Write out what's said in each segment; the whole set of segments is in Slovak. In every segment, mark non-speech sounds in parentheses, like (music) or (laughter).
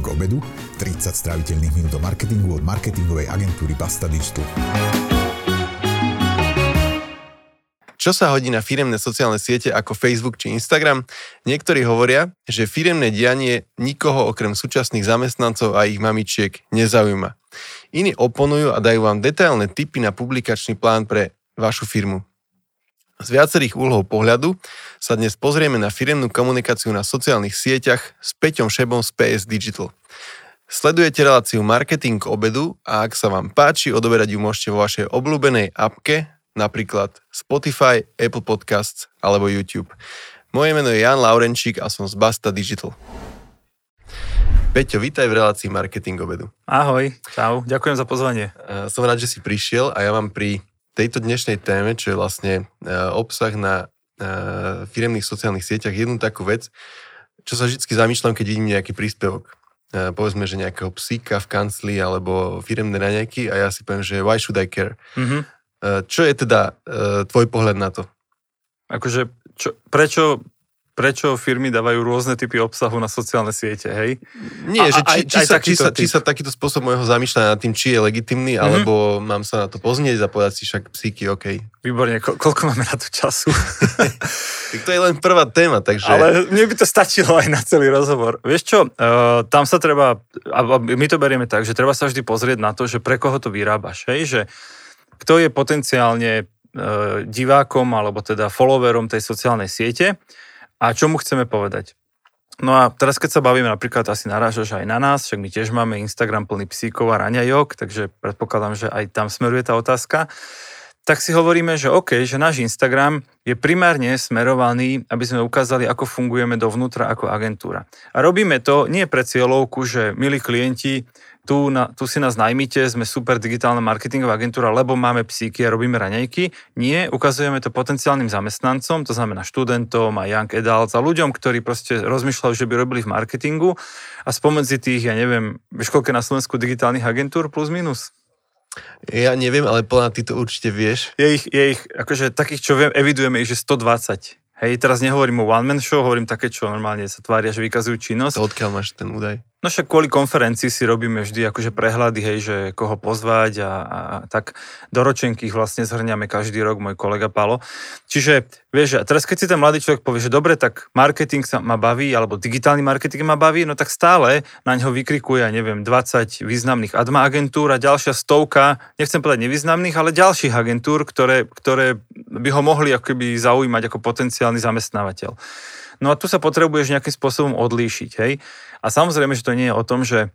Marketing obedu, 30 stráviteľných minút o marketingu od marketingovej agentúry Basta Digital. Čo sa hodí na firemné sociálne siete ako Facebook či Instagram? Niektorí hovoria, že firemné dianie nikoho okrem súčasných zamestnancov a ich mamičiek nezaujíma. Iní oponujú a dajú vám detailné tipy na publikačný plán pre vašu firmu. Z viacerých úlohov pohľadu sa dnes pozrieme na firemnú komunikáciu na sociálnych sieťach s Peťom Šebom z PS Digital. Sledujete reláciu Marketing k obedu a ak sa vám páči, odoberať ju môžete vo vašej obľúbenej apke, napríklad Spotify, Apple Podcasts alebo YouTube. Moje meno je Jan Laurenčík a som z Basta Digital. Peťo, vítaj v relácii Marketing obedu. Ahoj, čau, ďakujem za pozvanie. Som rád, že si prišiel a ja mám pri tejto dnešnej téme, čo je vlastne e, obsah na e, firemných sociálnych sieťach, jednu takú vec, čo sa vždy zamýšľam, keď vidím nejaký príspevok. E, povedzme, že nejakého psíka v kancli alebo firemné raňajky a ja si poviem, že why should I care? Mm-hmm. Čo je teda tvoj pohľad na to? Akože, čo, prečo prečo firmy dávajú rôzne typy obsahu na sociálne siete, hej? Nie, a, že či, či, aj sa, či, sa, či sa takýto spôsob môjho zamýšľania nad tým, či je legitimný, mm-hmm. alebo mám sa na to poznieť a povedať si však psíky, OK. Výborne, ko- koľko máme na to času? (laughs) tak to je len prvá téma, takže... Ale mne by to stačilo aj na celý rozhovor. Vieš čo, uh, tam sa treba, a my to berieme tak, že treba sa vždy pozrieť na to, že pre koho to vyrábaš, hej? Že kto je potenciálne uh, divákom alebo teda followerom tej sociálnej siete a čo mu chceme povedať? No a teraz keď sa bavíme, napríklad asi narážaš aj na nás, však my tiež máme Instagram plný psíkov a raňajok, takže predpokladám, že aj tam smeruje tá otázka tak si hovoríme, že OK, že náš Instagram je primárne smerovaný, aby sme ukázali, ako fungujeme dovnútra ako agentúra. A robíme to nie pre cieľovku, že milí klienti, tu, na, tu si nás najmite, sme super digitálna marketingová agentúra, lebo máme psíky a robíme raňajky. Nie, ukazujeme to potenciálnym zamestnancom, to znamená študentom a young adults a ľuďom, ktorí proste rozmýšľajú, že by robili v marketingu a spomedzi tých, ja neviem, vieš koľko na Slovensku digitálnych agentúr plus minus? Ja neviem, ale podľa ty to určite vieš. Je ich, je ich, akože takých, čo viem, evidujeme ich, že 120. Hej, teraz nehovorím o one-man show, hovorím také, čo normálne sa tvária, že vykazujú činnosť. To odkiaľ máš ten údaj? No však kvôli konferencii si robíme vždy akože prehľady, hej, že koho pozvať a, a, tak do ročenky ich vlastne zhrňame každý rok, môj kolega Palo. Čiže, vieš, a teraz keď si ten mladý človek povie, že dobre, tak marketing sa ma baví, alebo digitálny marketing ma baví, no tak stále na ňo vykrikuje, neviem, 20 významných adma agentúr a ďalšia stovka, nechcem povedať nevýznamných, ale ďalších agentúr, ktoré, ktoré by ho mohli akoby zaujímať ako potenciálny zamestnávateľ. No a tu sa potrebuješ nejakým spôsobom odlíšiť, hej. A samozrejme, že to nie je o tom, že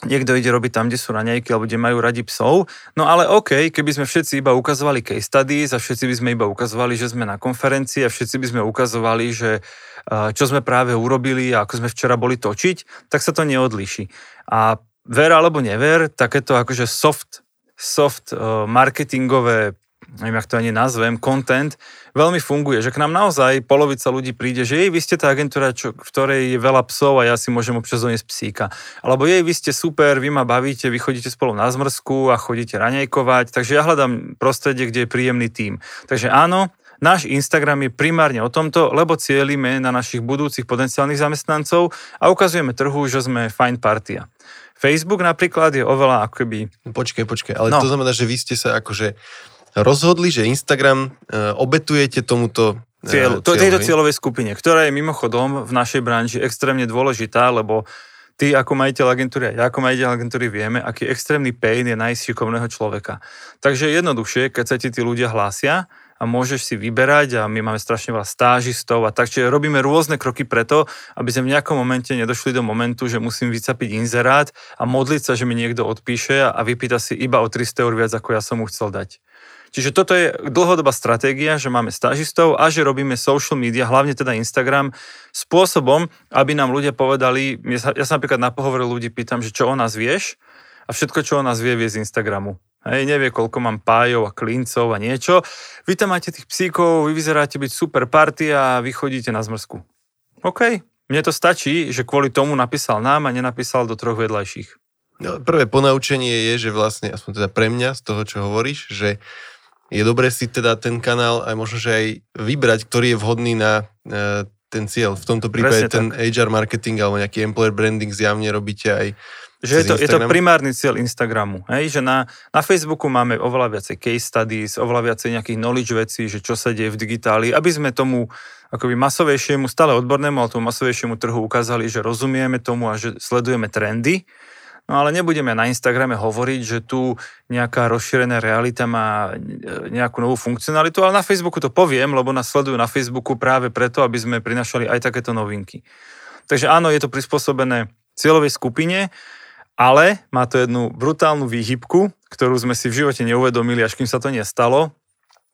niekto ide robiť tam, kde sú raňajky alebo kde majú radi psov. No ale OK, keby sme všetci iba ukazovali case studies a všetci by sme iba ukazovali, že sme na konferencii a všetci by sme ukazovali, že čo sme práve urobili a ako sme včera boli točiť, tak sa to neodlíši. A ver alebo never, takéto akože soft, soft marketingové neviem, jak to ani nazvem, content, veľmi funguje, že k nám naozaj polovica ľudí príde, že jej, vy ste tá agentúra, čo, v ktorej je veľa psov a ja si môžem občas doniesť psíka. Alebo jej, vy ste super, vy ma bavíte, vy chodíte spolu na zmrzku a chodíte raňajkovať, takže ja hľadám prostredie, kde je príjemný tým. Takže áno, Náš Instagram je primárne o tomto, lebo cieľime na našich budúcich potenciálnych zamestnancov a ukazujeme trhu, že sme fajn partia. Facebook napríklad je oveľa akoby... Počkaj, počkaj, ale no. to znamená, že vy ste sa akože rozhodli, že Instagram e, obetujete tomuto e, Cieľ, to, tejto cieľovej skupine, ktorá je mimochodom v našej branži extrémne dôležitá, lebo ty ako majiteľ agentúry a ja ako majiteľ agentúry vieme, aký extrémny pain je nájsť šikovného človeka. Takže jednoduchšie, keď sa ti tí ľudia hlásia a môžeš si vyberať a my máme strašne veľa stážistov a tak, čiže robíme rôzne kroky preto, aby sme v nejakom momente nedošli do momentu, že musím vycapiť inzerát a modliť sa, že mi niekto odpíše a vypýta si iba o 300 eur viac, ako ja som mu chcel dať. Čiže toto je dlhodobá stratégia, že máme stážistov a že robíme social media, hlavne teda Instagram, spôsobom, aby nám ľudia povedali, ja sa, ja sa napríklad na pohovore ľudí pýtam, že čo o nás vieš a všetko, čo o nás vie, vie z Instagramu. Hej, nevie, koľko mám pájov a klincov a niečo. Vy tam máte tých psíkov, vy vyzeráte byť super party a vy chodíte na zmrzku. OK, mne to stačí, že kvôli tomu napísal nám a nenapísal do troch vedľajších. No, prvé ponaučenie je, že vlastne, aspoň teda pre mňa z toho, čo hovoríš, že je dobré si teda ten kanál aj možno, že aj vybrať, ktorý je vhodný na e, ten cieľ. V tomto prípade Presne ten HR marketing alebo nejaký employer branding zjavne robíte aj Že je to, je to primárny cieľ Instagramu. Hej? Že na, na Facebooku máme oveľa viacej case studies, oveľa viacej nejakých knowledge vecí, že čo sa deje v digitáli, aby sme tomu akoby masovejšiemu, stále odbornému, ale tomu masovejšiemu trhu ukázali, že rozumieme tomu a že sledujeme trendy. No ale nebudeme na Instagrame hovoriť, že tu nejaká rozšírená realita má e, nejakú novú funkcionalitu, ale na Facebooku to poviem, lebo nás sledujú na Facebooku práve preto, aby sme prinašali aj takéto novinky. Takže áno, je to prispôsobené cieľovej skupine, ale má to jednu brutálnu výhybku, ktorú sme si v živote neuvedomili, až kým sa to nestalo.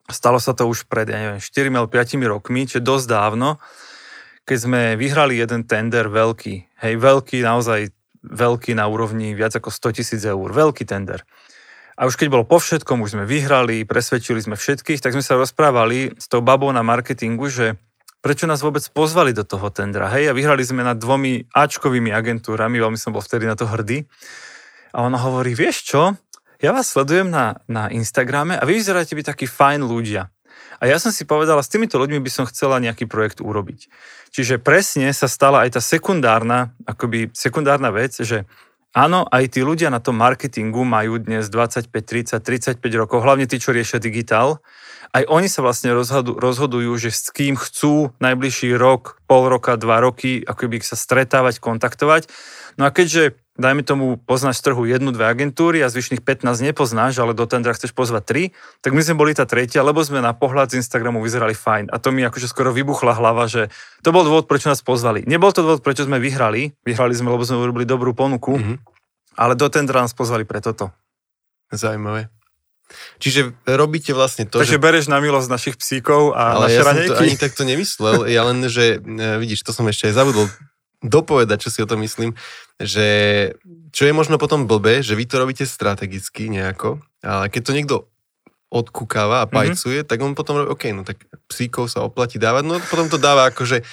Stalo sa to už pred, ja neviem, 4 alebo 5 rokmi, čiže dosť dávno, keď sme vyhrali jeden tender veľký. Hej, veľký, naozaj veľký na úrovni viac ako 100 tisíc eur. Veľký tender. A už keď bolo po všetkom, už sme vyhrali, presvedčili sme všetkých, tak sme sa rozprávali s tou babou na marketingu, že prečo nás vôbec pozvali do toho tendra. Hej, a vyhrali sme nad dvomi Ačkovými agentúrami, veľmi som bol vtedy na to hrdý. A ona hovorí, vieš čo, ja vás sledujem na, na Instagrame a vy vyzeráte byť takí fajn ľudia. A ja som si povedala, s týmito ľuďmi by som chcela nejaký projekt urobiť. Čiže presne sa stala aj tá sekundárna, akoby sekundárna vec, že áno, aj tí ľudia na tom marketingu majú dnes 25, 30, 35 rokov, hlavne tí, čo riešia digitál. Aj oni sa vlastne rozhodu, rozhodujú, že s kým chcú najbližší rok, pol roka, dva roky, akoby sa stretávať, kontaktovať. No a keďže dajme tomu, poznáš trhu jednu, dve agentúry a zvyšných 15 nepoznáš, ale do tendra chceš pozvať tri, tak my sme boli tá tretia, lebo sme na pohľad z Instagramu vyzerali fajn. A to mi akože skoro vybuchla hlava, že to bol dôvod, prečo nás pozvali. Nebol to dôvod, prečo sme vyhrali, vyhrali sme, lebo sme urobili dobrú ponuku, Mhm. ale do tendra nás pozvali pre toto. Zaujímavé. Čiže robíte vlastne to, Takže že... bereš na milosť našich psíkov a Ale naše ja som to ranejky. ani takto nemyslel, ja len, že e, vidíš, to som ešte aj zabudol dopovedať, čo si o tom myslím, že čo je možno potom blbé, že vy to robíte strategicky nejako, ale keď to niekto odkúkáva a pajcuje, mm-hmm. tak on potom robí, OK, no tak psíkov sa oplatí dávať, no potom to dáva akože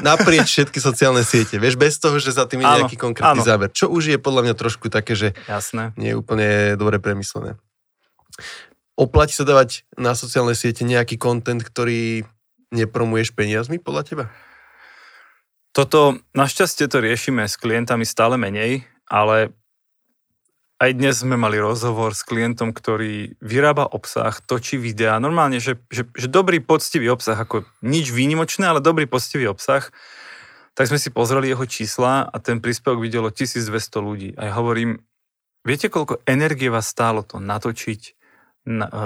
naprieč všetky sociálne siete, vieš, bez toho, že za tým je Áno, nejaký konkrétny áno. záber, čo už je podľa mňa trošku také, že Jasné. nie je úplne dobre premyslené. Oplatí sa dávať na sociálne siete nejaký kontent, ktorý nepromuješ peniazmi podľa teba? Toto, našťastie to riešime s klientami stále menej, ale aj dnes sme mali rozhovor s klientom, ktorý vyrába obsah, točí videá, normálne, že, že, že dobrý, poctivý obsah, ako nič výnimočné, ale dobrý, poctivý obsah, tak sme si pozreli jeho čísla a ten príspevok videlo 1200 ľudí. A ja hovorím, viete, koľko energie vás stálo to natočiť, na,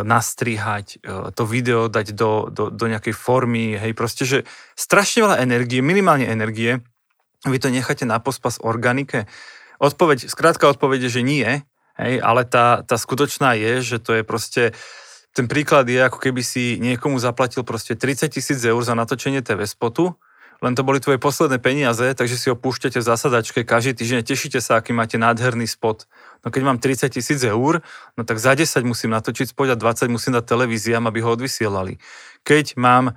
nastrihať, e, to video dať do, do, do nejakej formy, hej, proste, že strašne veľa energie, minimálne energie, vy to necháte na pospas organike. Odpoveď, skrátka odpoveď je, že nie, hej, ale tá, tá skutočná je, že to je proste, ten príklad je, ako keby si niekomu zaplatil proste 30 tisíc eur za natočenie TV spotu, len to boli tvoje posledné peniaze, takže si ho púšťate v zasadačke každý týždeň, tešíte sa, aký máte nádherný spot. No keď mám 30 tisíc eur, no tak za 10 musím natočiť spot a 20 musím dať televíziám, aby ho odvysielali. Keď mám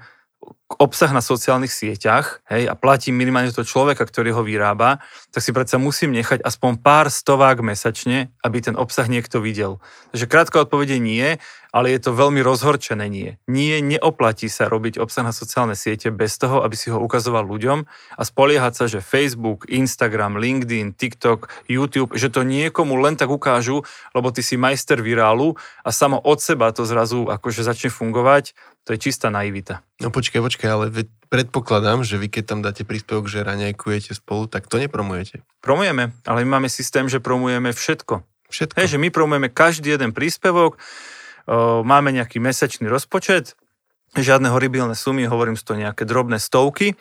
obsah na sociálnych sieťach hej, a platím minimálne toho človeka, ktorý ho vyrába, tak si predsa musím nechať aspoň pár stovák mesačne, aby ten obsah niekto videl. Takže krátka odpovede nie, ale je to veľmi rozhorčené nie. Nie, neoplatí sa robiť obsah na sociálne siete bez toho, aby si ho ukazoval ľuďom a spoliehať sa, že Facebook, Instagram, LinkedIn, TikTok, YouTube, že to niekomu len tak ukážu, lebo ty si majster virálu a samo od seba to zrazu akože začne fungovať, to je čistá naivita. No počkaj, počkaj, ale predpokladám, že vy keď tam dáte príspevok, že raňajkujete spolu, tak to nepromujete. Promujeme, ale my máme systém, že promujeme všetko. Všetko. Hej, že my promujeme každý jeden príspevok, máme nejaký mesačný rozpočet, žiadne horibilné sumy, hovorím z to nejaké drobné stovky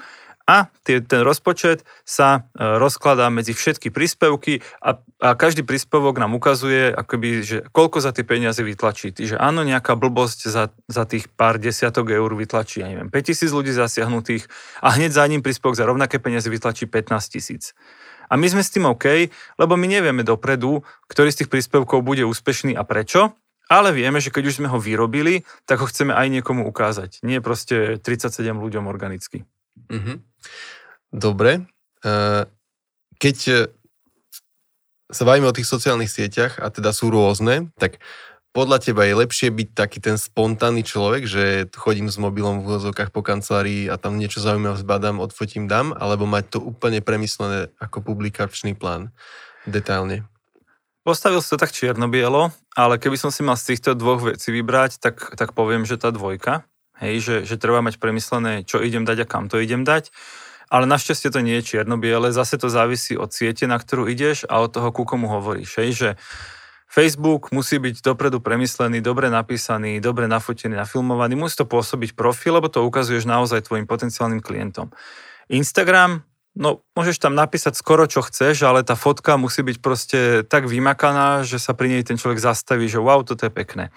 a ten rozpočet sa e, rozkladá medzi všetky príspevky a, a každý príspevok nám ukazuje, akoby, že koľko za tie peniaze vytlačí. Že áno, nejaká blbosť za, za tých pár desiatok eur vytlačí, ja neviem, 5000 ľudí zasiahnutých a hneď za ním príspevok za rovnaké peniaze vytlačí 15 tisíc. A my sme s tým OK, lebo my nevieme dopredu, ktorý z tých príspevkov bude úspešný a prečo, ale vieme, že keď už sme ho vyrobili, tak ho chceme aj niekomu ukázať. Nie proste 37 ľuďom organicky. Mhm. Dobre. Eh, Keď eh, sa bavíme o tých sociálnych sieťach, a teda sú rôzne, tak podľa teba je lepšie byť taký ten spontánny človek, že chodím s mobilom v úvozovkách po kancelárii a tam niečo zaujímavé zbadám, odfotím, dám, alebo mať to úplne premyslené ako publikačný plán detailne? Postavil to tak čierno-bielo, ale keby som si mal z týchto dvoch vecí vybrať, tak, tak poviem, že tá dvojka, hej, že, že treba mať premyslené, čo idem dať a kam to idem dať. Ale našťastie to nie je čierno-biele, zase to závisí od siete, na ktorú ideš a od toho, ku komu hovoríš. Hej, že Facebook musí byť dopredu premyslený, dobre napísaný, dobre nafotený, nafilmovaný, musí to pôsobiť profil, lebo to ukazuješ naozaj tvojim potenciálnym klientom. Instagram, no môžeš tam napísať skoro čo chceš, ale tá fotka musí byť proste tak vymakaná, že sa pri nej ten človek zastaví, že wow, toto je pekné.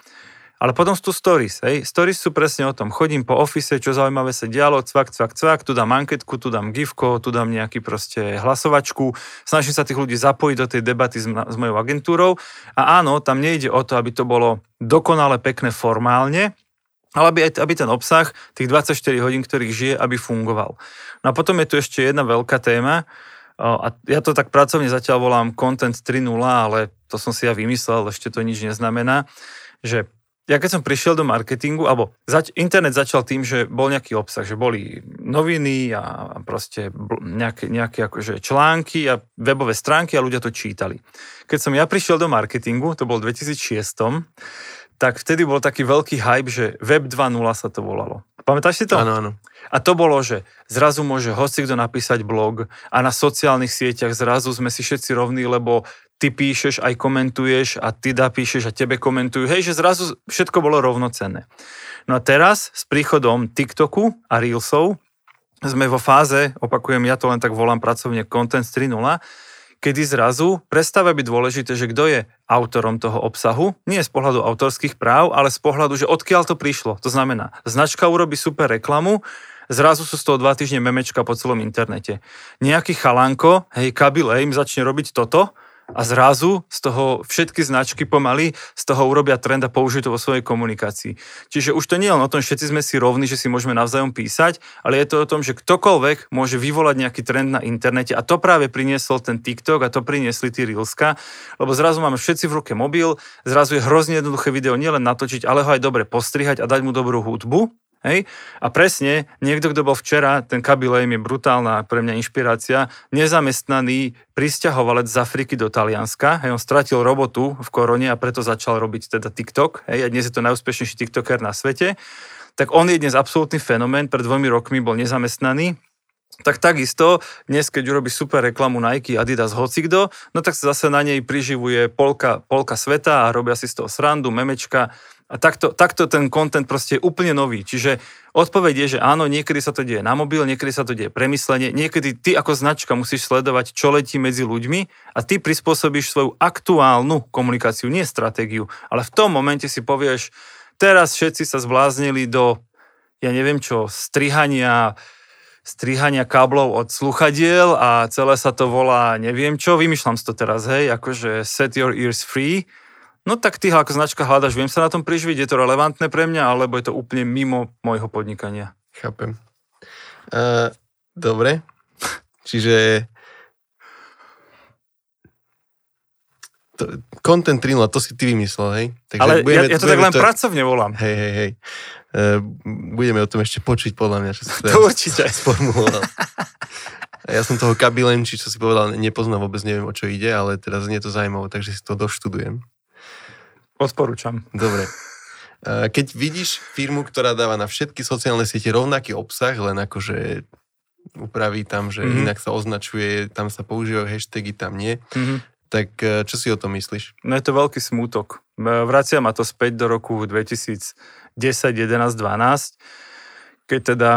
Ale potom sú tu stories. Hej. Stories sú presne o tom. Chodím po ofise, čo zaujímavé sa dialo, cvak, cvak, cvak, tu dám anketku, tu dám gifko, tu dám nejaký proste hlasovačku. Snažím sa tých ľudí zapojiť do tej debaty s, s mojou agentúrou. A áno, tam nejde o to, aby to bolo dokonale pekné formálne, ale aby, aby ten obsah, tých 24 hodín, ktorých žije, aby fungoval. No a potom je tu ešte jedna veľká téma, a ja to tak pracovne zatiaľ volám Content 3.0, ale to som si ja vymyslel, ešte to nič neznamená, že ja keď som prišiel do marketingu, alebo zač- internet začal tým, že bol nejaký obsah, že boli noviny a proste nejaké, nejaké akože články a webové stránky a ľudia to čítali. Keď som ja prišiel do marketingu, to bol 2006, tak vtedy bol taký veľký hype, že Web 2.0 sa to volalo. Pamätáš si to? Áno, áno. A to bolo, že zrazu môže hoci kto napísať blog a na sociálnych sieťach zrazu sme si všetci rovní, lebo ty píšeš, aj komentuješ a ty da píšeš a tebe komentujú. Hej, že zrazu všetko bolo rovnocenné. No a teraz s príchodom TikToku a Reelsov sme vo fáze, opakujem, ja to len tak volám pracovne Content 3.0, kedy zrazu prestáva byť dôležité, že kto je autorom toho obsahu, nie z pohľadu autorských práv, ale z pohľadu, že odkiaľ to prišlo. To znamená, značka urobí super reklamu, zrazu sú z toho dva týždne memečka po celom internete. Nejaký chalanko, hej, Kabil im začne robiť toto a zrazu z toho všetky značky pomaly z toho urobia trend a použijú to vo svojej komunikácii. Čiže už to nie je len o tom, všetci sme si rovní, že si môžeme navzájom písať, ale je to o tom, že ktokoľvek môže vyvolať nejaký trend na internete a to práve priniesol ten TikTok a to priniesli tí Reelska, lebo zrazu máme všetci v ruke mobil, zrazu je hrozne jednoduché video nielen natočiť, ale ho aj dobre postrihať a dať mu dobrú hudbu, Hej? A presne, niekto, kto bol včera, ten Kabilejm je brutálna pre mňa inšpirácia, nezamestnaný pristahovalec z Afriky do Talianska, hej, on stratil robotu v korone a preto začal robiť teda TikTok, hej, a dnes je to najúspešnejší TikToker na svete, tak on je dnes absolútny fenomén, pred dvomi rokmi bol nezamestnaný, tak takisto, dnes keď urobí super reklamu Nike, Adidas, hocikdo, no tak sa zase na nej priživuje polka, polka sveta a robia si z toho srandu, memečka, a takto, takto ten content proste je úplne nový. Čiže odpoveď je, že áno, niekedy sa to deje na mobil, niekedy sa to deje premyslenie, niekedy ty ako značka musíš sledovať, čo letí medzi ľuďmi a ty prispôsobíš svoju aktuálnu komunikáciu, nie stratégiu, ale v tom momente si povieš, teraz všetci sa zbláznili do, ja neviem čo, strihania, strihania káblov od sluchadiel a celé sa to volá, neviem čo, vymýšľam si to teraz, hej, akože set your ears free, No tak ty ako značka hľadaš, viem sa na tom priživiť, je to relevantné pre mňa, alebo je to úplne mimo môjho podnikania? Chápem. Uh, dobre, (laughs) čiže to, content 3.0, to si ty vymyslel, hej? Takže Ale budeme, ja, ja to tak len to... pracovne volám. Hej, hej, hej. Uh, budeme o tom ešte počuť, podľa mňa, čo si (laughs) to určite. (laughs) sformuloval. Ja som toho kabilenči, čo si povedal, nepoznám, vôbec neviem, o čo ide, ale teraz nie je to zaujímavé, takže si to doštudujem. Odporúčam. Dobre. Keď vidíš firmu, ktorá dáva na všetky sociálne siete rovnaký obsah, len akože upraví tam, že mm-hmm. inak sa označuje, tam sa používajú hashtagy, tam nie, mm-hmm. tak e, čo si o tom myslíš? No je to veľký smútok. E, vracia ma to späť do roku 2010, 11, 12, keď teda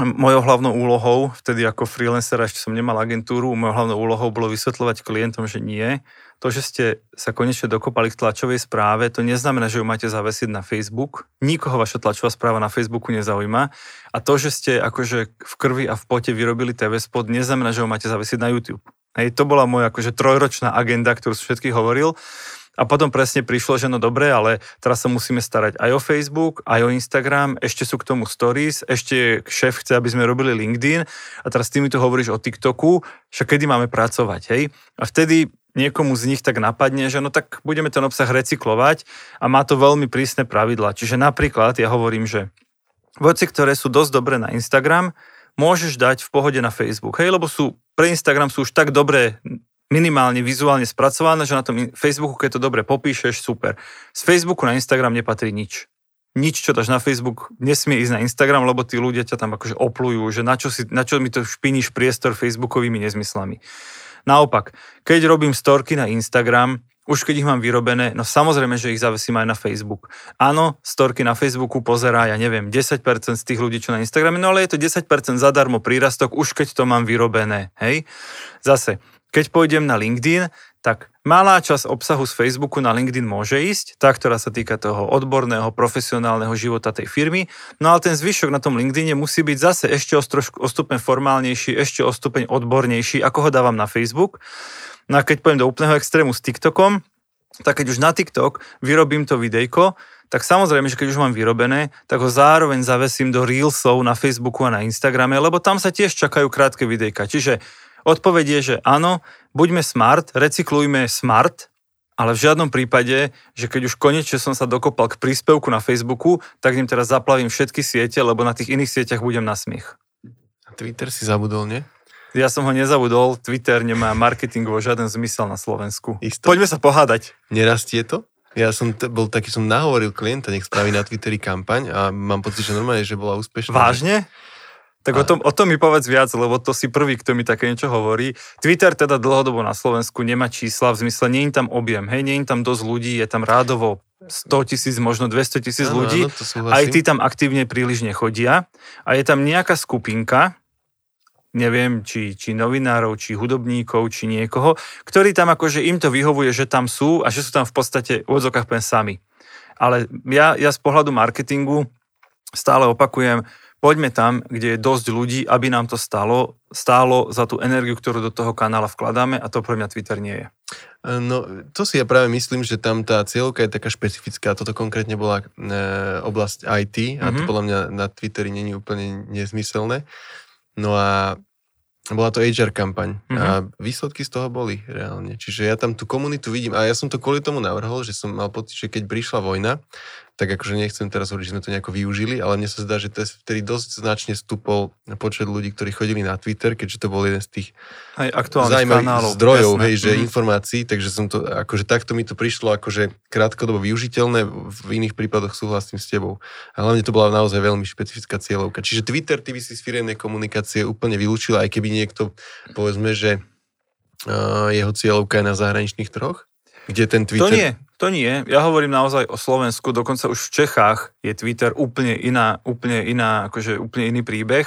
mojou hlavnou úlohou, vtedy ako freelancer, ešte som nemal agentúru, mojou hlavnou úlohou bolo vysvetľovať klientom, že nie, to, že ste sa konečne dokopali k tlačovej správe, to neznamená, že ju máte zavesiť na Facebook. Nikoho vaša tlačová správa na Facebooku nezaujíma. A to, že ste akože v krvi a v pote vyrobili TV spot, neznamená, že ho máte zavesiť na YouTube. Hej, to bola moja akože trojročná agenda, ktorú som všetkých hovoril. A potom presne prišlo, že no dobre, ale teraz sa musíme starať aj o Facebook, aj o Instagram, ešte sú k tomu stories, ešte šéf chce, aby sme robili LinkedIn a teraz ty mi tu hovoríš o TikToku, však kedy máme pracovať, hej? A vtedy niekomu z nich tak napadne, že no tak budeme ten obsah recyklovať a má to veľmi prísne pravidla. Čiže napríklad ja hovorím, že veci, ktoré sú dosť dobré na Instagram, môžeš dať v pohode na Facebook, hej, lebo sú, pre Instagram sú už tak dobré minimálne vizuálne spracované, že na tom Facebooku, keď to dobre popíšeš, super. Z Facebooku na Instagram nepatrí nič. Nič, čo dáš na Facebook, nesmie ísť na Instagram, lebo tí ľudia ťa tam akože oplujú, že na čo, si, na čo mi to špiníš priestor Facebookovými nezmyslami. Naopak, keď robím storky na Instagram, už keď ich mám vyrobené, no samozrejme, že ich zavesím aj na Facebook. Áno, storky na Facebooku pozerá, ja neviem, 10% z tých ľudí, čo na Instagrame, no ale je to 10% zadarmo prírastok, už keď to mám vyrobené, hej. Zase, keď pôjdem na LinkedIn, tak malá časť obsahu z Facebooku na LinkedIn môže ísť, tá, ktorá sa týka toho odborného, profesionálneho života tej firmy, no ale ten zvyšok na tom LinkedIne musí byť zase ešte o, trošku, o stupeň formálnejší, ešte o stupeň odbornejší, ako ho dávam na Facebook. No a keď poviem do úplného extrému s TikTokom, tak keď už na TikTok vyrobím to videjko, tak samozrejme, že keď už mám vyrobené, tak ho zároveň zavesím do Reelsov na Facebooku a na Instagrame, lebo tam sa tiež čakajú krátke videjka. Čiže odpoveď je, že áno, buďme smart, recyklujme smart, ale v žiadnom prípade, že keď už konečne som sa dokopal k príspevku na Facebooku, tak im teraz zaplavím všetky siete, lebo na tých iných sieťach budem na smiech. Twitter si zabudol, nie? Ja som ho nezabudol, Twitter nemá marketingovo žiaden zmysel na Slovensku. Isto? Poďme sa pohádať. Nerastie to? Ja som t- bol taký, som nahovoril klienta, nech spraví na Twitteri kampaň a mám pocit, že normálne, že bola úspešná. Vážne? Tak o tom, o tom mi povedz viac, lebo to si prvý, kto mi také niečo hovorí. Twitter teda dlhodobo na Slovensku nemá čísla, v zmysle nie je tam objem, hej, nie je tam dosť ľudí, je tam rádovo 100 tisíc, možno 200 tisíc ľudí. Áno, Aj tí tam aktívne príliš nechodia. A je tam nejaká skupinka, neviem, či, či novinárov, či hudobníkov, či niekoho, ktorí tam akože im to vyhovuje, že tam sú a že sú tam v podstate v odzokách pen sami. Ale ja, ja z pohľadu marketingu stále opakujem, poďme tam, kde je dosť ľudí, aby nám to stalo, stálo za tú energiu, ktorú do toho kanála vkladáme a to pre mňa Twitter nie je. No, to si ja práve myslím, že tam tá cieľovka je taká špecifická. Toto konkrétne bola e, oblasť IT a mm-hmm. to mhm. podľa mňa na Twitteri není úplne nezmyselné. No a bola to HR kampaň mm-hmm. a výsledky z toho boli reálne. Čiže ja tam tú komunitu vidím a ja som to kvôli tomu navrhol, že som mal pocit, že keď prišla vojna, tak akože nechcem teraz hovoriť, že sme to nejako využili, ale mne sa zdá, že to vtedy dosť značne stúpol počet ľudí, ktorí chodili na Twitter, keďže to bol jeden z tých Aj zaujímavých zdrojov, jasné. hej, že mm-hmm. informácií, takže som to, akože takto mi to prišlo akože krátkodobo využiteľné, v iných prípadoch súhlasím s tebou. A hlavne to bola naozaj veľmi špecifická cieľovka. Čiže Twitter ty by si z firemnej komunikácie úplne vylúčil, aj keby niekto, povedzme, že uh, jeho cieľovka je na zahraničných troch? Kde ten Twitter... To nie, to nie. Ja hovorím naozaj o Slovensku, dokonca už v Čechách je Twitter úplne iná, úplne iná, akože úplne iný príbeh.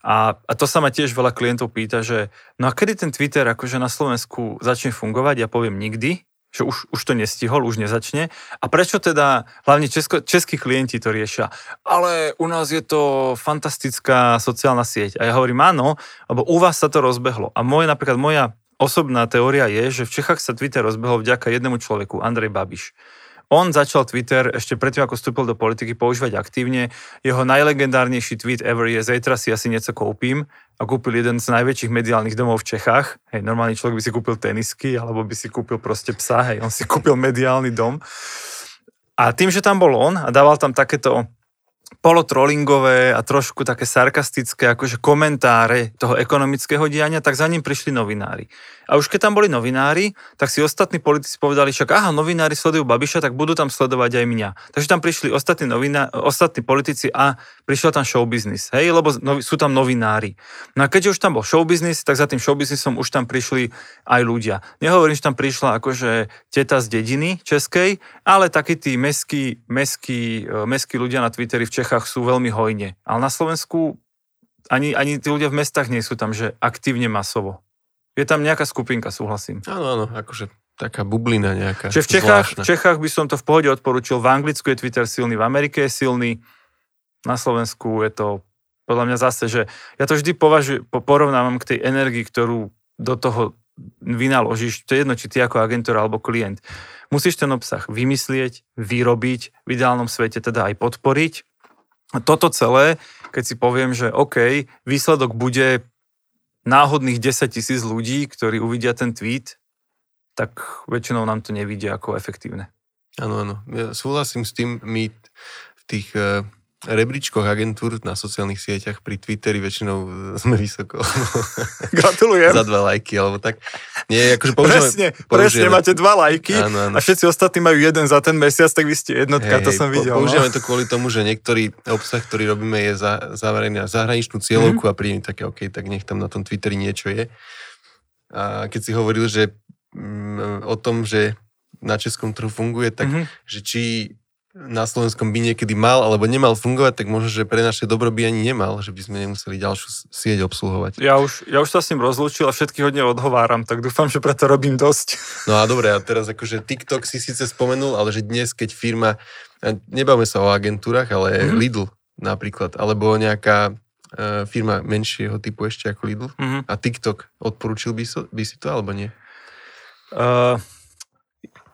A, a to sa ma tiež veľa klientov pýta, že no a kedy ten Twitter akože na Slovensku začne fungovať? Ja poviem nikdy, že už, už to nestihol, už nezačne. A prečo teda hlavne česko, českí klienti to riešia? Ale u nás je to fantastická sociálna sieť. A ja hovorím áno, lebo u vás sa to rozbehlo. A moje, napríklad moja osobná teória je, že v Čechách sa Twitter rozbehol vďaka jednému človeku, Andrej Babiš. On začal Twitter ešte predtým, ako vstúpil do politiky, používať aktívne. Jeho najlegendárnejší tweet ever je zajtra si asi niečo kúpim a kúpil jeden z najväčších mediálnych domov v Čechách. Hej, normálny človek by si kúpil tenisky alebo by si kúpil proste psa, hej, on si (laughs) kúpil mediálny dom. A tým, že tam bol on a dával tam takéto polotrollingové a trošku také sarkastické akože komentáre toho ekonomického diania, tak za ním prišli novinári. A už keď tam boli novinári, tak si ostatní politici povedali, však aha, novinári sledujú Babiša, tak budú tam sledovať aj mňa. Takže tam prišli ostatní, novina- ostatní politici a prišiel tam showbiznis, hej, lebo novi- sú tam novinári. No a keďže už tam bol showbiznis, tak za tým showbiznisom už tam prišli aj ľudia. Nehovorím, že tam prišla akože teta z dediny českej, ale takí tí meskí, meskí, meskí ľudia na Twitteri v Čechách sú veľmi hojne. Ale na Slovensku ani, ani tí ľudia v mestách nie sú tam, že aktívne masovo. Je tam nejaká skupinka, súhlasím. Áno, áno, akože taká bublina nejaká. Čiže v Čechách, v Čechách by som to v pohode odporučil. V Anglicku je Twitter silný, v Amerike je silný, na Slovensku je to podľa mňa zase, že ja to vždy považujem, porovnávam k tej energii, ktorú do toho vynaložíš, to je jedno, či ty ako agentúra alebo klient. Musíš ten obsah vymyslieť, vyrobiť, v ideálnom svete teda aj podporiť. Toto celé, keď si poviem, že OK, výsledok bude náhodných 10 tisíc ľudí, ktorí uvidia ten tweet, tak väčšinou nám to nevidie ako efektívne. Áno, áno. Ja súhlasím s tým, my v tých uh, rebríčkoch agentúr na sociálnych sieťach pri Twitteri väčšinou e, sme vysoko. (laughs) Gratulujem. Za dva lajky, alebo tak. Nie, akože (laughs) používame, presne, presne, máte dva lajky Áno, áno. a všetci ostatní majú jeden za ten mesiac, tak vy ste jednotka, to som videl. po- Používame no. to kvôli tomu, že niektorý obsah, ktorý robíme, je za, zameraný na zahraničnú cieľovku Mhm. a príde mi také, OK, tak nech tam na tom Twitteri niečo je. A keď si hovoril, že mm, o tom, že na českom trhu funguje, tak Mhm. že či na Slovenskom by niekedy mal alebo nemal fungovať, tak možno, že pre naše dobro by ani nemal, že by sme nemuseli ďalšiu sieť obsluhovať. Ja už, ja už sa s ním rozlúčil a všetky hodne odhováram, tak dúfam, že preto robím dosť. No a dobre, a teraz akože TikTok si síce spomenul, ale že dnes, keď firma, a nebavme sa o agentúrach, ale Mhm. mm-hmm. Lidl napríklad, alebo nejaká e, firma menšieho typu ešte ako Lidl Mhm. a TikTok, odporúčil by, so, by si to alebo nie? Uh,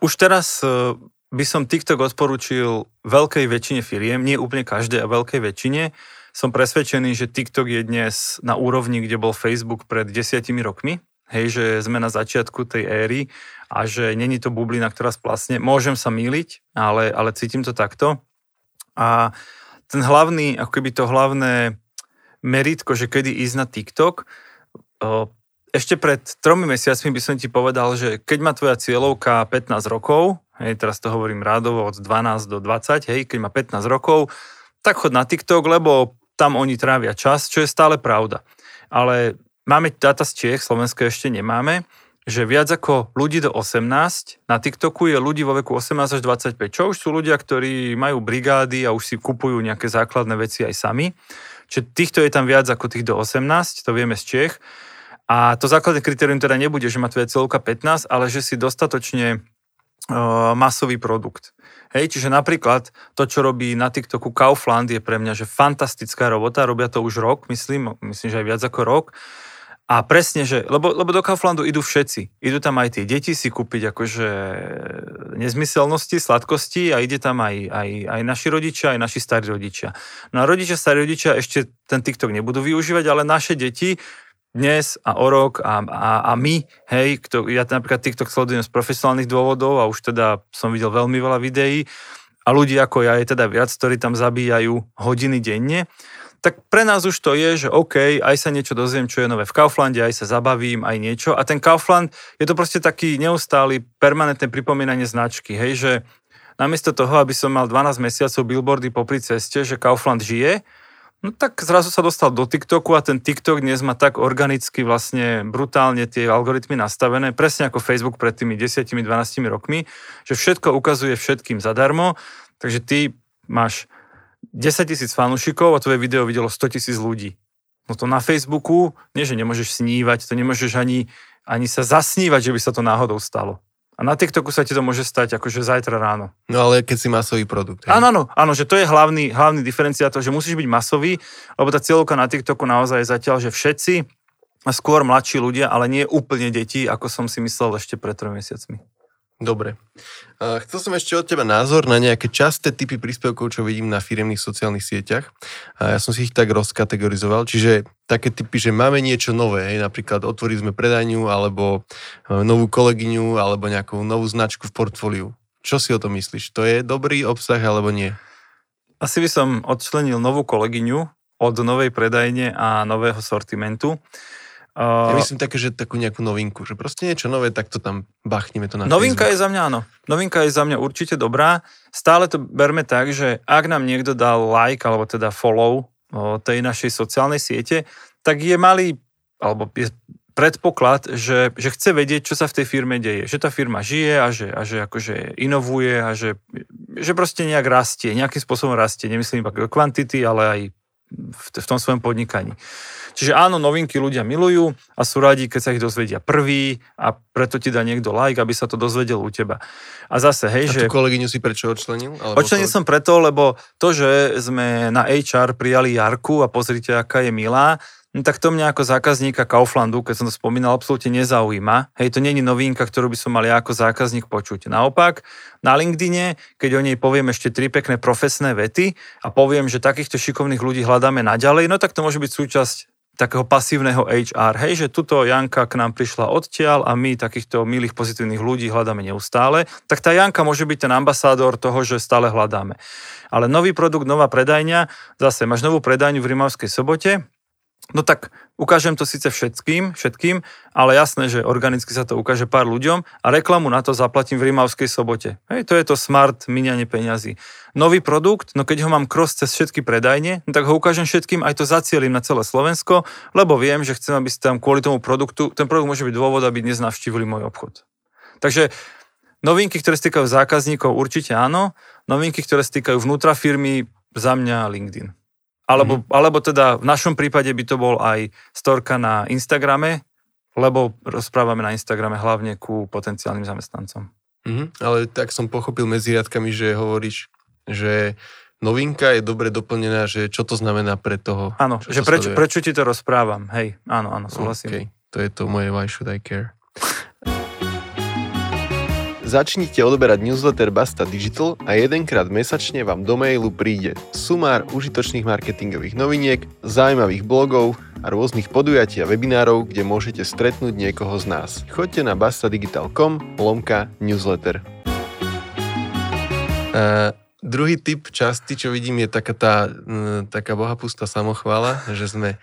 už teraz uh, by som TikTok odporúčil veľkej väčšine firiem, nie úplne každej a veľkej väčšine. Som presvedčený, že TikTok je dnes na úrovni, kde bol Facebook pred desiatimi rokmi. Hej, že sme na začiatku tej éry a že není to bublina, ktorá splasne. Môžem sa míliť, ale, ale cítim to takto. A ten hlavný, ako keby to hlavné meritko, že kedy ísť na TikTok, ešte pred tromi mesiacmi by som ti povedal, že keď má tvoja cieľovka 15 rokov, hej, teraz to hovorím rádovo od 12 do 20, hej, keď má 15 rokov, tak chod na TikTok, lebo tam oni trávia čas, čo je stále pravda. Ale máme data z Čiech, Slovensko ešte nemáme, že viac ako ľudí do 18 na TikToku je ľudí vo veku 18 až 25, čo už sú ľudia, ktorí majú brigády a už si kupujú nejaké základné veci aj sami. Čiže týchto je tam viac ako tých do 18, to vieme z Čiech. A to základné kritérium teda nebude, že má tvoja celovka 15, ale že si dostatočne masový produkt. Hej, čiže napríklad to, čo robí na TikToku Kaufland, je pre mňa že fantastická robota, robia to už rok, myslím, myslím, že aj viac ako rok. A presne, že, lebo, lebo do Kauflandu idú všetci. Idú tam aj tie deti si kúpiť akože nezmyselnosti, sladkosti a ide tam aj, aj, aj naši rodičia, aj naši starí rodičia. No a rodičia, starí rodičia ešte ten TikTok nebudú využívať, ale naše deti dnes a o rok a, a, a my, hej, kto, ja napríklad TikTok sledujem z profesionálnych dôvodov a už teda som videl veľmi veľa videí a ľudí ako ja je teda viac, ktorí tam zabíjajú hodiny denne, tak pre nás už to je, že OK, aj sa niečo dozviem, čo je nové v Kauflande, aj sa zabavím, aj niečo. A ten Kaufland je to proste taký neustály, permanentné pripomínanie značky, hej, že namiesto toho, aby som mal 12 mesiacov billboardy popri ceste, že Kaufland žije, no tak zrazu sa dostal do TikToku a ten TikTok dnes má tak organicky vlastne brutálne tie algoritmy nastavené, presne ako Facebook pred tými 10-12 rokmi, že všetko ukazuje všetkým zadarmo, takže ty máš 10 tisíc fanúšikov a tvoje video videlo 100 tisíc ľudí. No to na Facebooku, nie že nemôžeš snívať, to nemôžeš ani, ani sa zasnívať, že by sa to náhodou stalo. A na TikToku sa ti to môže stať akože zajtra ráno. No ale keď si masový produkt. Áno, áno, áno, že to je hlavný, hlavný diferenciátor, že musíš byť masový, lebo tá cieľovka na TikToku naozaj je zatiaľ, že všetci, skôr mladší ľudia, ale nie úplne deti, ako som si myslel ešte pred tromi mesiacmi. Dobre. A chcel som ešte od teba názor na nejaké časté typy príspevkov, čo vidím na firemných sociálnych sieťach. Ja som si ich tak rozkategorizoval. Čiže také typy, že máme niečo nové, napríklad otvorili sme predajňu, alebo e, novú kolegyňu, alebo nejakú novú značku v portfóliu. Čo si o tom myslíš? To je dobrý obsah, alebo nie? Asi by som odčlenil novú kolegyňu od novej predajne a nového sortimentu. Ja Uh, myslím také, že takú nejakú novinku, že proste niečo nové, tak to tam bachneme to na Novinka Facebook. je za mňa áno. Novinka je za mňa určite dobrá. Stále to berme tak, že ak nám niekto dal like alebo teda follow o, tej našej sociálnej siete, tak je malý, alebo je predpoklad, že, že chce vedieť, čo sa v tej firme deje. Že tá firma žije a že, a že akože inovuje a že, že proste nejak rastie, nejakým spôsobom rastie. Nemyslím iba kvantity, ale aj v, v tom svojom podnikaní. Čiže áno, novinky ľudia milujú a sú radi, keď sa ich dozvedia prvý a preto ti dá niekto like, aby sa to dozvedel u teba. A zase, hej, A že... kolegyňu si prečo odčlenil? Alebo Odčlenil som preto, lebo to, že sme na HR prijali Jarku a pozrite, aká je milá, no tak to mňa ako zákazníka Kauflandu, keď som to spomínal, absolútne nezaujíma. Hej, to není novinka, ktorú by som mal ja ako zákazník počuť. Naopak, na LinkedIne, keď o nej poviem ešte tri pekné profesné vety a poviem, že takýchto šikovných ľudí hľadáme naďalej, no tak to môže byť súčasť takého pasívneho HR, hej, že tuto Janka k nám prišla odtiaľ a my takýchto milých pozitívnych ľudí hľadáme neustále, tak tá Janka môže byť ten ambasádor toho, že stále hľadáme. Ale nový produkt, nová predajňa, zase máš novú predajňu v Rimavskej sobote, No tak ukážem to síce všetkým, všetkým, ale jasné, že organicky sa to ukáže pár ľuďom a reklamu na to zaplatím v Rimavskej sobote. Hej, to je to smart minianie peňazí. Nový produkt, no keď ho mám cross cez všetky predajne, no tak ho ukážem všetkým, aj to zacielím na celé Slovensko, lebo viem, že chcem, aby ste tam kvôli tomu produktu, ten produkt môže byť dôvod, aby dnes navštívili môj obchod. Takže novinky, ktoré stýkajú zákazníkov, určite áno. Novinky, ktoré stýkajú vnútra firmy, za mňa LinkedIn. Alebo, mm-hmm. alebo teda v našom prípade by to bol aj storka na Instagrame, lebo rozprávame na Instagrame hlavne ku potenciálnym zamestnancom. Mm-hmm. Ale tak som pochopil medzi riadkami, že hovoríš, že novinka je dobre doplnená, že čo to znamená pre toho. Áno, že prečo, prečo ti to rozprávam. Hej, áno, áno, súhlasím. Okay. To je to moje why should I care. Začnite odoberať newsletter Basta Digital a jedenkrát mesačne vám do mailu príde sumár užitočných marketingových noviniek, zaujímavých blogov a rôznych podujatí a webinárov, kde môžete stretnúť niekoho z nás. Choďte na bastadigital.com lomka newsletter. Uh, druhý typ časti, čo vidím, je taká tá uh, taká bohapustá samochvála, že sme,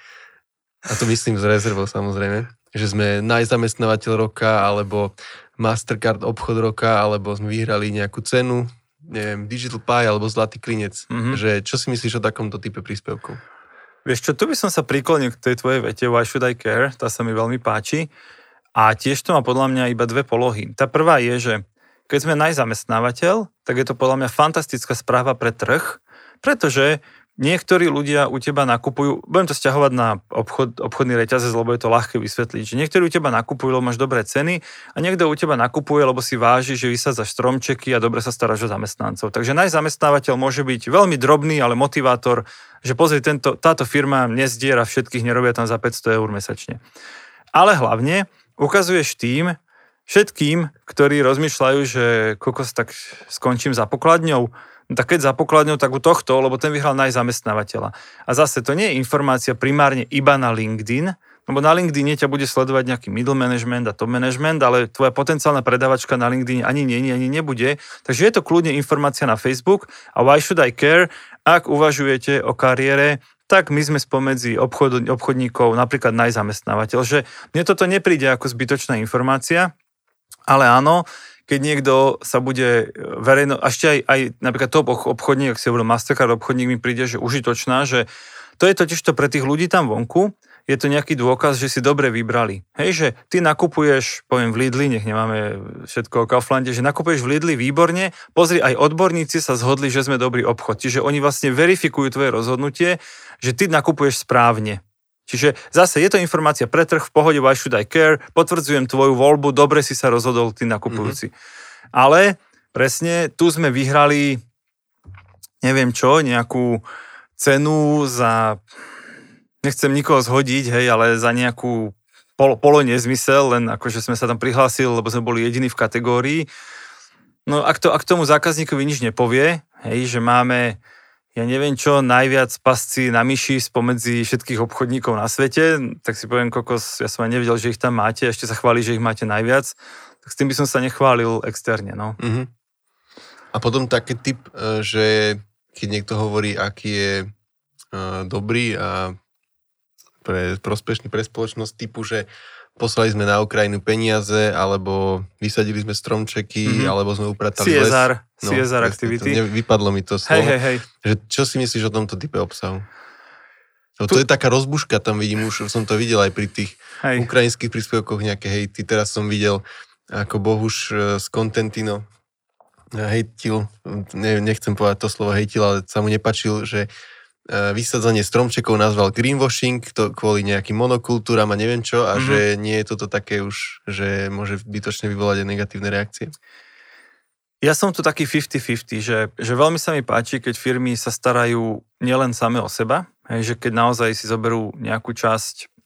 a to myslím z rezervou samozrejme, že sme najzamestnávateľ roka, alebo Mastercard obchod roka, alebo sme vyhrali nejakú cenu, neviem, Digital Pie alebo Zlatý klinec. Mm-hmm. Že čo si myslíš o takomto type príspevkov? Vieš čo, tu by som sa priklonil k tej tvojej vete Why should I care? Tá sa mi veľmi páči. A tiež to má podľa mňa iba dve polohy. Tá prvá je, že keď sme najzamestnávateľ, tak je to podľa mňa fantastická správa pre trh, pretože niektorí ľudia u teba nakupujú, budem to stiahovať na obchod, obchodný reťazec, lebo je to ľahké vysvetliť, že niektorí u teba nakupujú, lebo máš dobré ceny a niekto u teba nakupuje, lebo si váži, že vysádzaš stromčeky a dobre sa staráš o zamestnancov. Takže najzamestnávateľ môže byť veľmi drobný, ale motivátor, že pozri, tento, táto firma nezdiera všetkých, nerobia tam za 500 eur mesačne. Ale hlavne ukazuješ tým, všetkým, ktorí rozmýšľajú, že kokos tak skončím za pokladňou, No tak keď za pokladňou, tak u tohto, lebo ten vyhral najzamestnávateľa. A zase to nie je informácia primárne iba na LinkedIn, lebo na LinkedIn ťa bude sledovať nejaký middle management a top management, ale tvoja potenciálna predavačka na LinkedIn ani nie, ani nebude. Takže je to kľudne informácia na Facebook a why should I care, ak uvažujete o kariére, tak my sme spomedzi obchod, obchodníkov napríklad najzamestnávateľ, že mne toto nepríde ako zbytočná informácia, ale áno, keď niekto sa bude e, verejno, ešte aj, aj napríklad top obchodník, ak si hovoril Mastercard obchodník, mi príde, že užitočná, že to je totiž to pre tých ľudí tam vonku, je to nejaký dôkaz, že si dobre vybrali. Hej, že ty nakupuješ, poviem v Lidli, nech nemáme všetko o Kauflande, že nakupuješ v Lidli výborne, pozri, aj odborníci sa zhodli, že sme dobrý obchod. Čiže oni vlastne verifikujú tvoje rozhodnutie, že ty nakupuješ správne. Čiže zase je to informácia pre trh, v pohode, why should I care, potvrdzujem tvoju voľbu, dobre si sa rozhodol ty nakupujúci. Mm-hmm. Ale presne tu sme vyhrali, neviem čo, nejakú cenu za, nechcem nikoho zhodiť, hej, ale za nejakú polo, polo nezmysel, len akože sme sa tam prihlásili, lebo sme boli jediní v kategórii. No ak, to, ak tomu zákazníkovi nič nepovie, hej, že máme ja neviem čo, najviac pasci na myši spomedzi všetkých obchodníkov na svete, tak si poviem, kokos, ja som aj nevedel, že ich tam máte, ešte sa chváli, že ich máte najviac, tak s tým by som sa nechválil externe, no. Uh-huh. A potom taký typ, e, že keď niekto hovorí, aký je uh, dobrý a pre, prospešný pre spoločnosť typu, že poslali sme na Ukrajinu peniaze, alebo vysadili sme stromčeky, mm-hmm. alebo sme upratali CSR, les. No, CSR activity. To, vypadlo mi to slovo. Hej, hej, hej. Že, čo si myslíš o tomto type obsahu? No, tu... To je taká rozbuška, tam vidím, už som to videl aj pri tých hej. ukrajinských príspevkoch nejaké hejty. Teraz som videl, ako Bohuž e, z Contentino hejtil, ne, nechcem povedať to slovo hejtil, ale sa mu nepačil, že E, vysadzanie stromčekov nazval greenwashing, to kvôli nejakým monokultúram a neviem čo, a mm-hmm. že nie je toto také už, že môže bytočne vyvolať aj negatívne reakcie? Ja som tu taký 50-50, že, že veľmi sa mi páči, keď firmy sa starajú nielen same o seba, hej, že keď naozaj si zoberú nejakú časť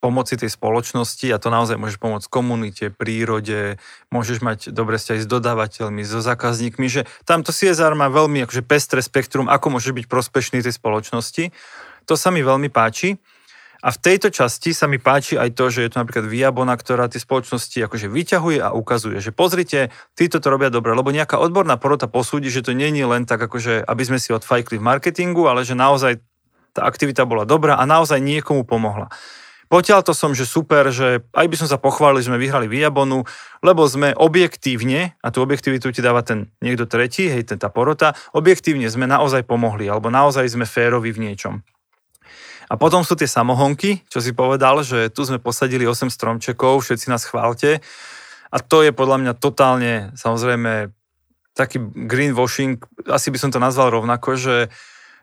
pomoci tej spoločnosti a to naozaj môžeš pomôcť komunite, prírode, môžeš mať dobré vzťahy s dodávateľmi, so zákazníkmi, že tamto CSR má veľmi akože pestré spektrum, ako môže byť prospešný tej spoločnosti. To sa mi veľmi páči. A v tejto časti sa mi páči aj to, že je to napríklad Viabona, ktorá tie spoločnosti akože vyťahuje a ukazuje, že pozrite, títo to robia dobre, lebo nejaká odborná porota posúdi, že to není len tak akože, aby sme si odfajkli v marketingu, ale že naozaj tá aktivita bola dobrá a naozaj niekomu pomohla. Potiaľ to som, že super, že aj by som sa pochválil, že sme vyhrali Viabonu, lebo sme objektívne, a tú objektivitu ti dáva ten niekto tretí, hej, ten tá porota, objektívne sme naozaj pomohli, alebo naozaj sme férovi v niečom. A potom sú tie samohonky, čo si povedal, že tu sme posadili 8 stromčekov, všetci nás chválte. A to je podľa mňa totálne, samozrejme, taký greenwashing, asi by som to nazval rovnako, že,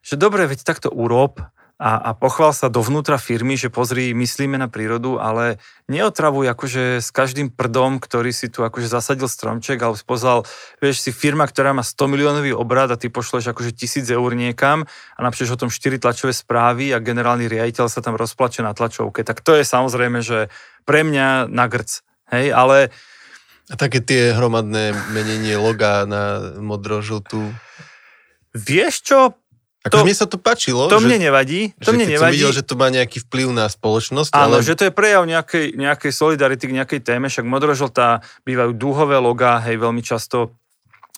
že dobre, veď takto urob, a, a pochval sa dovnútra firmy, že pozri, myslíme na prírodu, ale neotravuj akože s každým prdom, ktorý si tu akože zasadil stromček, alebo pozval, vieš, si firma, ktorá má 100 miliónový obrad a ty pošleš akože tisíc eur niekam a napíšeš o tom 4 tlačové správy a generálny riaditeľ sa tam rozplače na tlačovke. Tak to je samozrejme, že pre mňa na grc. Hej, ale... A také tie hromadné menenie loga na modro-žltú. Vieš čo, to, mne sa to páčilo. To že, mne nevadí. To že mne nevadí. videl, že to má nejaký vplyv na spoločnosť. Áno, ale... že to je prejav nejakej, nejakej solidarity k nejakej téme, však modrožltá bývajú dúhové logá, hej, veľmi často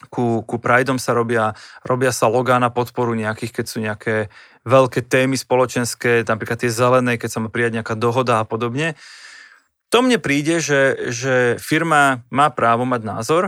ku, ku Prideom sa robia, robia sa logá na podporu nejakých, keď sú nejaké veľké témy spoločenské, napríklad tie zelené, keď sa má prijať nejaká dohoda a podobne. To mne príde, že, že firma má právo mať názor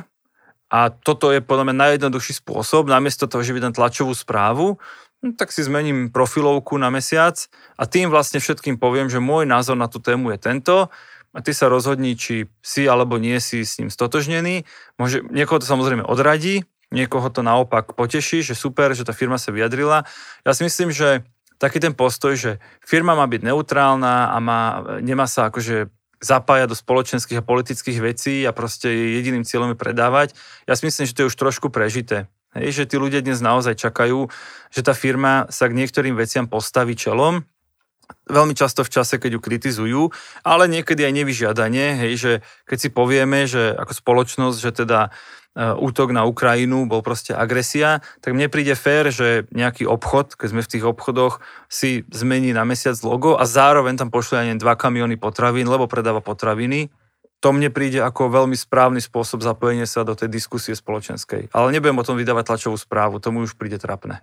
a toto je podľa mňa najjednoduchší spôsob, namiesto toho, že vydám tlačovú správu, no, tak si zmením profilovku na mesiac a tým vlastne všetkým poviem, že môj názor na tú tému je tento a ty sa rozhodni, či si alebo nie si s ním stotožnený. Môže, niekoho to samozrejme odradí, niekoho to naopak poteší, že super, že tá firma sa vyjadrila. Ja si myslím, že taký ten postoj, že firma má byť neutrálna a má, nemá sa akože zapájať do spoločenských a politických vecí a proste jediným cieľom je predávať. Ja si myslím, že to je už trošku prežité. Hej, že tí ľudia dnes naozaj čakajú, že tá firma sa k niektorým veciam postaví čelom, veľmi často v čase, keď ju kritizujú, ale niekedy aj nevyžiadanie, hej, že keď si povieme, že ako spoločnosť, že teda e, útok na Ukrajinu bol proste agresia, tak mne príde fér, že nejaký obchod, keď sme v tých obchodoch, si zmení na mesiac logo a zároveň tam pošle aj dva kamiony potravín, lebo predáva potraviny to mne príde ako veľmi správny spôsob zapojenia sa do tej diskusie spoločenskej. Ale nebudem o tom vydávať tlačovú správu, tomu už príde trapné.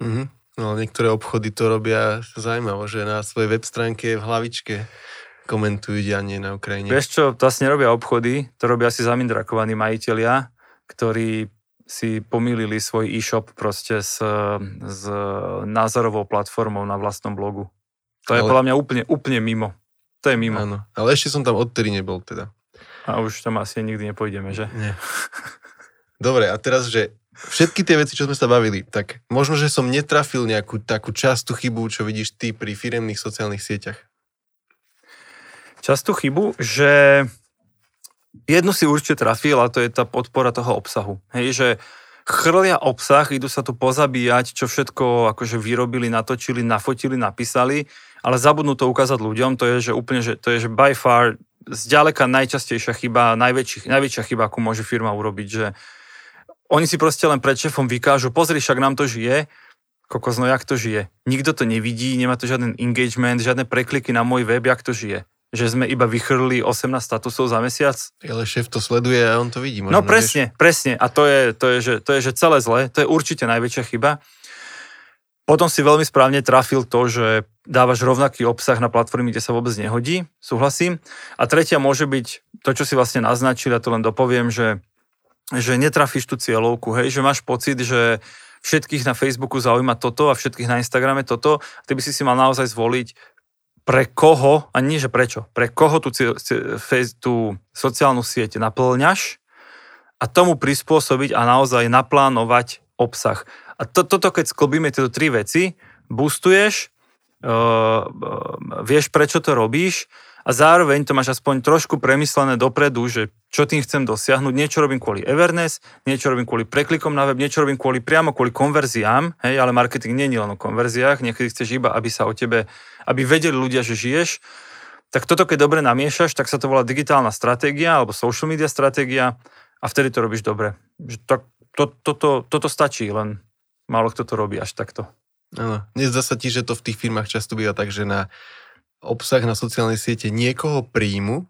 Mm-hmm. No, niektoré obchody to robia zaujímavo, že na svojej web stránke v hlavičke komentujú dianie na Ukrajine. Vieš čo, to asi nerobia obchody, to robia asi zamindrakovaní majiteľia, ktorí si pomýlili svoj e-shop proste s, s názorovou platformou na vlastnom blogu. To je Ale... podľa mňa úplne, úplne mimo. To je mimo. Áno, ale ešte som tam odtedy nebol teda. A už tam asi nikdy nepôjdeme, že? Nie. Dobre, a teraz, že všetky tie veci, čo sme sa bavili, tak možno, že som netrafil nejakú takú častú chybu, čo vidíš ty pri firemných sociálnych sieťach. Častú chybu, že jednu si určite trafil a to je tá podpora toho obsahu. Hej, že chrlia obsah, idú sa tu pozabíjať, čo všetko akože vyrobili, natočili, nafotili, napísali ale zabudnú to ukázať ľuďom, to je, že úplne, že to je, že by far zďaleka najčastejšia chyba, najväčšia chyba, akú môže firma urobiť, že oni si proste len pred šefom vykážu, pozri, však nám to žije, kokos, no jak to žije? Nikto to nevidí, nemá to žiaden engagement, žiadne prekliky na môj web, jak to žije? Že sme iba vychrli 18 statusov za mesiac? Ale šéf to sleduje a on to vidí. Možno, no presne, vieš? presne. A to je, to, je, že, to je, že celé zle, to je určite najväčšia chyba. Potom si veľmi správne trafil to, že dávaš rovnaký obsah na platformy, kde sa vôbec nehodí, súhlasím. A tretia môže byť to, čo si vlastne naznačil, ja to len dopoviem, že, že netrafíš tú cieľovku, hej, že máš pocit, že všetkých na Facebooku zaujíma toto a všetkých na Instagrame toto, ty by si si mal naozaj zvoliť pre koho, a nie že prečo, pre koho tú, tú sociálnu sieť naplňaš a tomu prispôsobiť a naozaj naplánovať obsah. A to, toto, keď sklobíme tieto tri veci, boostuješ, uh, vieš, prečo to robíš a zároveň to máš aspoň trošku premyslené dopredu, že čo tým chcem dosiahnuť. Niečo robím kvôli Everness, niečo robím kvôli preklikom na web, niečo robím kvôli priamo kvôli konverziám, hej, ale marketing nie je len o konverziách, niekedy chceš iba, aby sa o tebe, aby vedeli ľudia, že žiješ. Tak toto, keď dobre namiešaš, tak sa to volá digitálna stratégia alebo social media stratégia a vtedy to robíš dobre. Že tak, to, toto, toto stačí, len málo kto to robí až takto. Áno. Nezdá sa ti, že to v tých firmách často býva tak, že na obsah na sociálnej siete niekoho príjmu,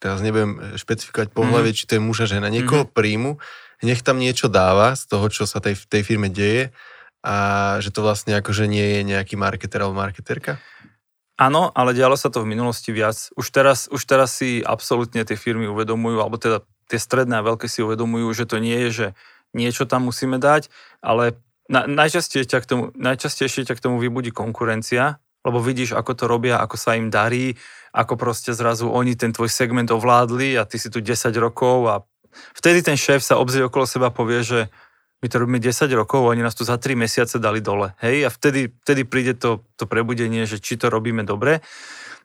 teraz neviem špecifikovať pohľavie, mm-hmm. či to je muža, žena, niekoho mm-hmm. príjmu, nech tam niečo dáva z toho, čo sa tej, tej firme deje a že to vlastne akože nie je nejaký marketer alebo marketerka? Áno, ale dialo sa to v minulosti viac. Už teraz, už teraz si absolútne tie firmy uvedomujú, alebo teda tie stredné a veľké si uvedomujú, že to nie je, že niečo tam musíme dať, ale na, najčastejšie, ťa k tomu, najčastejšie ťa k tomu vybudí konkurencia, lebo vidíš, ako to robia, ako sa im darí, ako proste zrazu oni ten tvoj segment ovládli a ty si tu 10 rokov a vtedy ten šéf sa obzrie okolo seba povie, že my to robíme 10 rokov, oni nás tu za 3 mesiace dali dole. Hej, a vtedy, vtedy príde to, to prebudenie, že či to robíme dobre.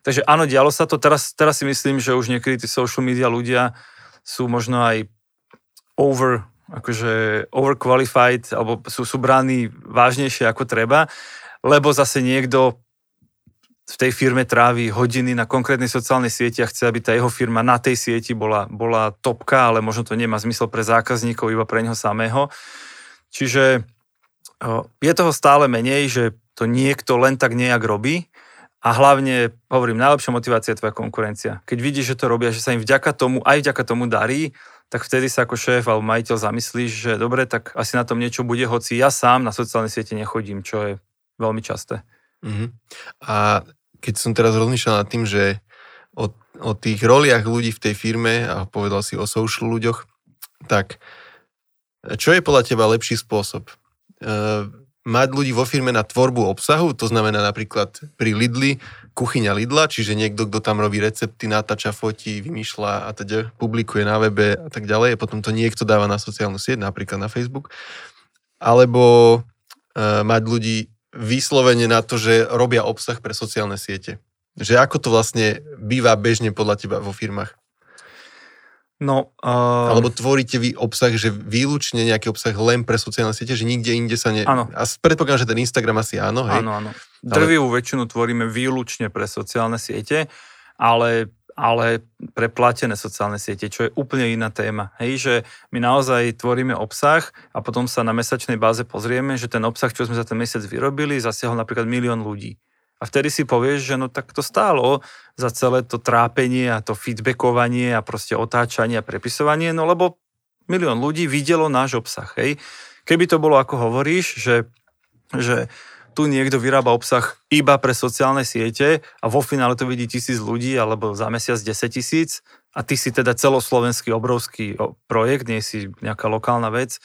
Takže áno, dialo sa to. Teraz, teraz si myslím, že už niekedy tí social media ľudia sú možno aj over akože overqualified, alebo sú, sú brány vážnejšie ako treba, lebo zase niekto v tej firme trávi hodiny na konkrétnej sociálnej sieti a chce, aby tá jeho firma na tej sieti bola, bola topka, ale možno to nemá zmysel pre zákazníkov, iba pre neho samého. Čiže je toho stále menej, že to niekto len tak nejak robí a hlavne, hovorím, najlepšia motivácia je tvoja konkurencia. Keď vidíš, že to robia, že sa im vďaka tomu, aj vďaka tomu darí, tak vtedy sa ako šéf alebo majiteľ zamyslíš, že dobre, tak asi na tom niečo bude, hoci ja sám na sociálne siete nechodím, čo je veľmi časté. Uh-huh. A keď som teraz rozmýšľal nad tým, že o, o tých roliach ľudí v tej firme a povedal si o social ľuďoch, tak čo je podľa teba lepší spôsob? Uh, mať ľudí vo firme na tvorbu obsahu, to znamená napríklad pri Lidli, kuchyňa Lidla, čiže niekto, kto tam robí recepty, natáča, fotí, vymýšľa a teda publikuje na webe a tak ďalej a potom to niekto dáva na sociálnu sieť, napríklad na Facebook. Alebo e, mať ľudí vyslovene na to, že robia obsah pre sociálne siete. Že ako to vlastne býva bežne podľa teba vo firmách? No, uh... Alebo tvoríte vy obsah, že výlučne nejaký obsah len pre sociálne siete, že nikde inde sa ne... Áno. A predpokladám, že ten Instagram asi áno, hej? Áno, áno. Drvivú ale... väčšinu tvoríme výlučne pre sociálne siete, ale ale pre platené sociálne siete, čo je úplne iná téma. Hej, že my naozaj tvoríme obsah a potom sa na mesačnej báze pozrieme, že ten obsah, čo sme za ten mesiac vyrobili, zasiahol napríklad milión ľudí. A vtedy si povieš, že no tak to stálo za celé to trápenie a to feedbackovanie a proste otáčanie a prepisovanie, no lebo milión ľudí videlo náš obsah. Hej. Keby to bolo ako hovoríš, že, že tu niekto vyrába obsah iba pre sociálne siete a vo finále to vidí tisíc ľudí alebo za mesiac 10 tisíc a ty si teda celoslovenský obrovský projekt, nie si nejaká lokálna vec,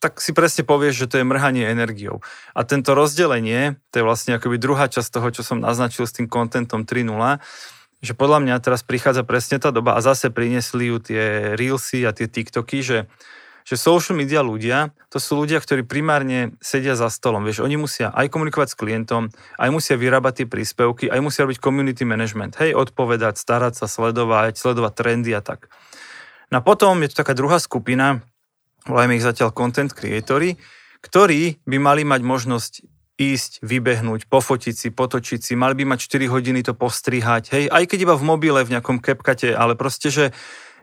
tak si presne povieš, že to je mrhanie energiou. A tento rozdelenie, to je vlastne akoby druhá časť toho, čo som naznačil s tým kontentom 3.0, že podľa mňa teraz prichádza presne tá doba a zase priniesli ju tie Reelsy a tie TikToky, že, že social media ľudia, to sú ľudia, ktorí primárne sedia za stolom. Vieš, oni musia aj komunikovať s klientom, aj musia vyrábať tie príspevky, aj musia robiť community management. Hej, odpovedať, starať sa, sledovať, sledovať trendy a tak. No a potom je tu taká druhá skupina, volajme ich zatiaľ content creatory, ktorí by mali mať možnosť ísť, vybehnúť, pofotiť si, potočiť si, mali by mať 4 hodiny to postrihať, hej, aj keď iba v mobile, v nejakom kepkate, ale proste, že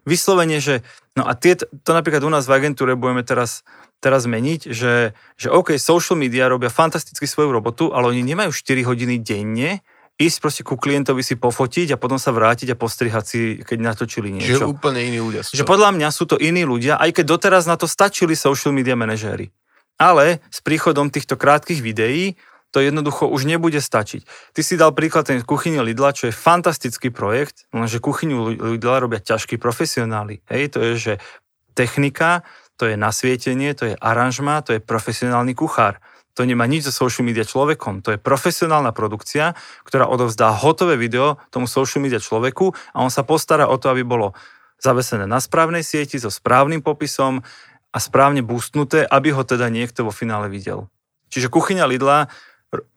vyslovene, že, no a tie, to napríklad u nás v agentúre budeme teraz, teraz meniť, že, že OK, social media robia fantasticky svoju robotu, ale oni nemajú 4 hodiny denne, ísť proste ku klientovi si pofotiť a potom sa vrátiť a postrihať si, keď natočili niečo. Že úplne iní ľudia sú. Že podľa mňa sú to iní ľudia, aj keď doteraz na to stačili social media manažéri. Ale s príchodom týchto krátkých videí to jednoducho už nebude stačiť. Ty si dal príklad ten kuchyne Lidla, čo je fantastický projekt, lenže kuchyňu Lidla robia ťažkí profesionáli. Hej, to je, že technika, to je nasvietenie, to je aranžma, to je profesionálny kuchár. To nemá nič so social media človekom. To je profesionálna produkcia, ktorá odovzdá hotové video tomu social media človeku a on sa postará o to, aby bolo zavesené na správnej sieti so správnym popisom a správne boostnuté, aby ho teda niekto vo finále videl. Čiže kuchyňa Lidla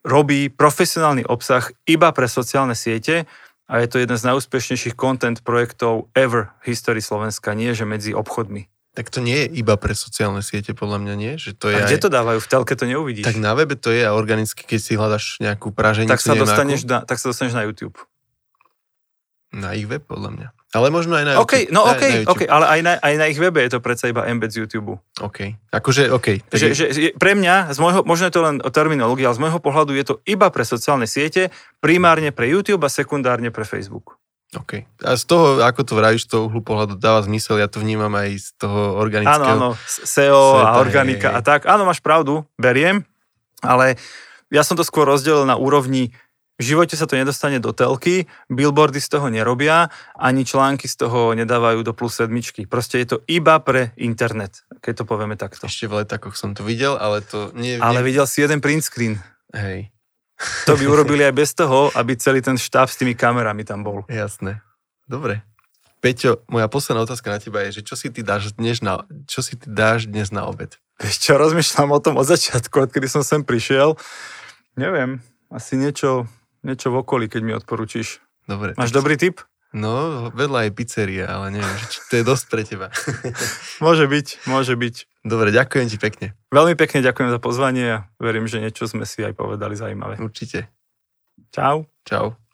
robí profesionálny obsah iba pre sociálne siete a je to jeden z najúspešnejších content projektov ever v histórii Slovenska, nie že medzi obchodmi. Tak to nie je iba pre sociálne siete, podľa mňa nie. Že to je a kde aj... to dávajú? V telke to neuvidíš. Tak na webe to je a organicky, keď si hľadaš nejakú praženicu. Tak sa, dostaneš na, tak sa dostaneš na YouTube. Na ich web, podľa mňa. Ale možno aj na OK, YouTube. no Aj OK, na YouTube. OK, ale aj na, aj na ich webe je to predsa iba embed z YouTube. OK. Akože, OK. Tak Že, že, pre mňa, z môjho, možno je to len o terminológii, ale z môjho pohľadu je to iba pre sociálne siete, primárne pre YouTube a sekundárne pre Facebook. OK. A z toho, ako to vravíš, z toho uhlu pohľadu dáva zmysel, ja to vnímam aj z toho organického. Áno, áno, SEO sveta, a organika hej, hej. a tak. Áno, máš pravdu, beriem, ale ja som to skôr rozdelil na úrovni v živote sa to nedostane do telky, billboardy z toho nerobia, ani články z toho nedávajú do plus sedmičky. Proste je to iba pre internet, keď to povieme takto. Ešte v letakoch som to videl, ale to nie... Ale videl si jeden print screen. Hej, To by (laughs) urobili aj bez toho, aby celý ten štáb s tými kamerami tam bol. jasné. Dobre. Peťo, moja posledná otázka na teba je, že čo si ty dáš dnes na, čo si ty dáš dnes na obed? Čo, rozmýšľam o tom od začiatku, odkedy som sem prišiel. Neviem, asi niečo, niečo v okolí, keď mi odporučíš. Dobre. Máš dobrý tip? No, vedľa je pizzeria, ale neviem, či to je dosť pre teba. (laughs) Môže byť, môže byť. Dobre, ďakujem ti pekne. Veľmi pekne ďakujem za pozvanie a verím, že niečo sme si aj povedali zaujímavé. Určite. Čau. Čau.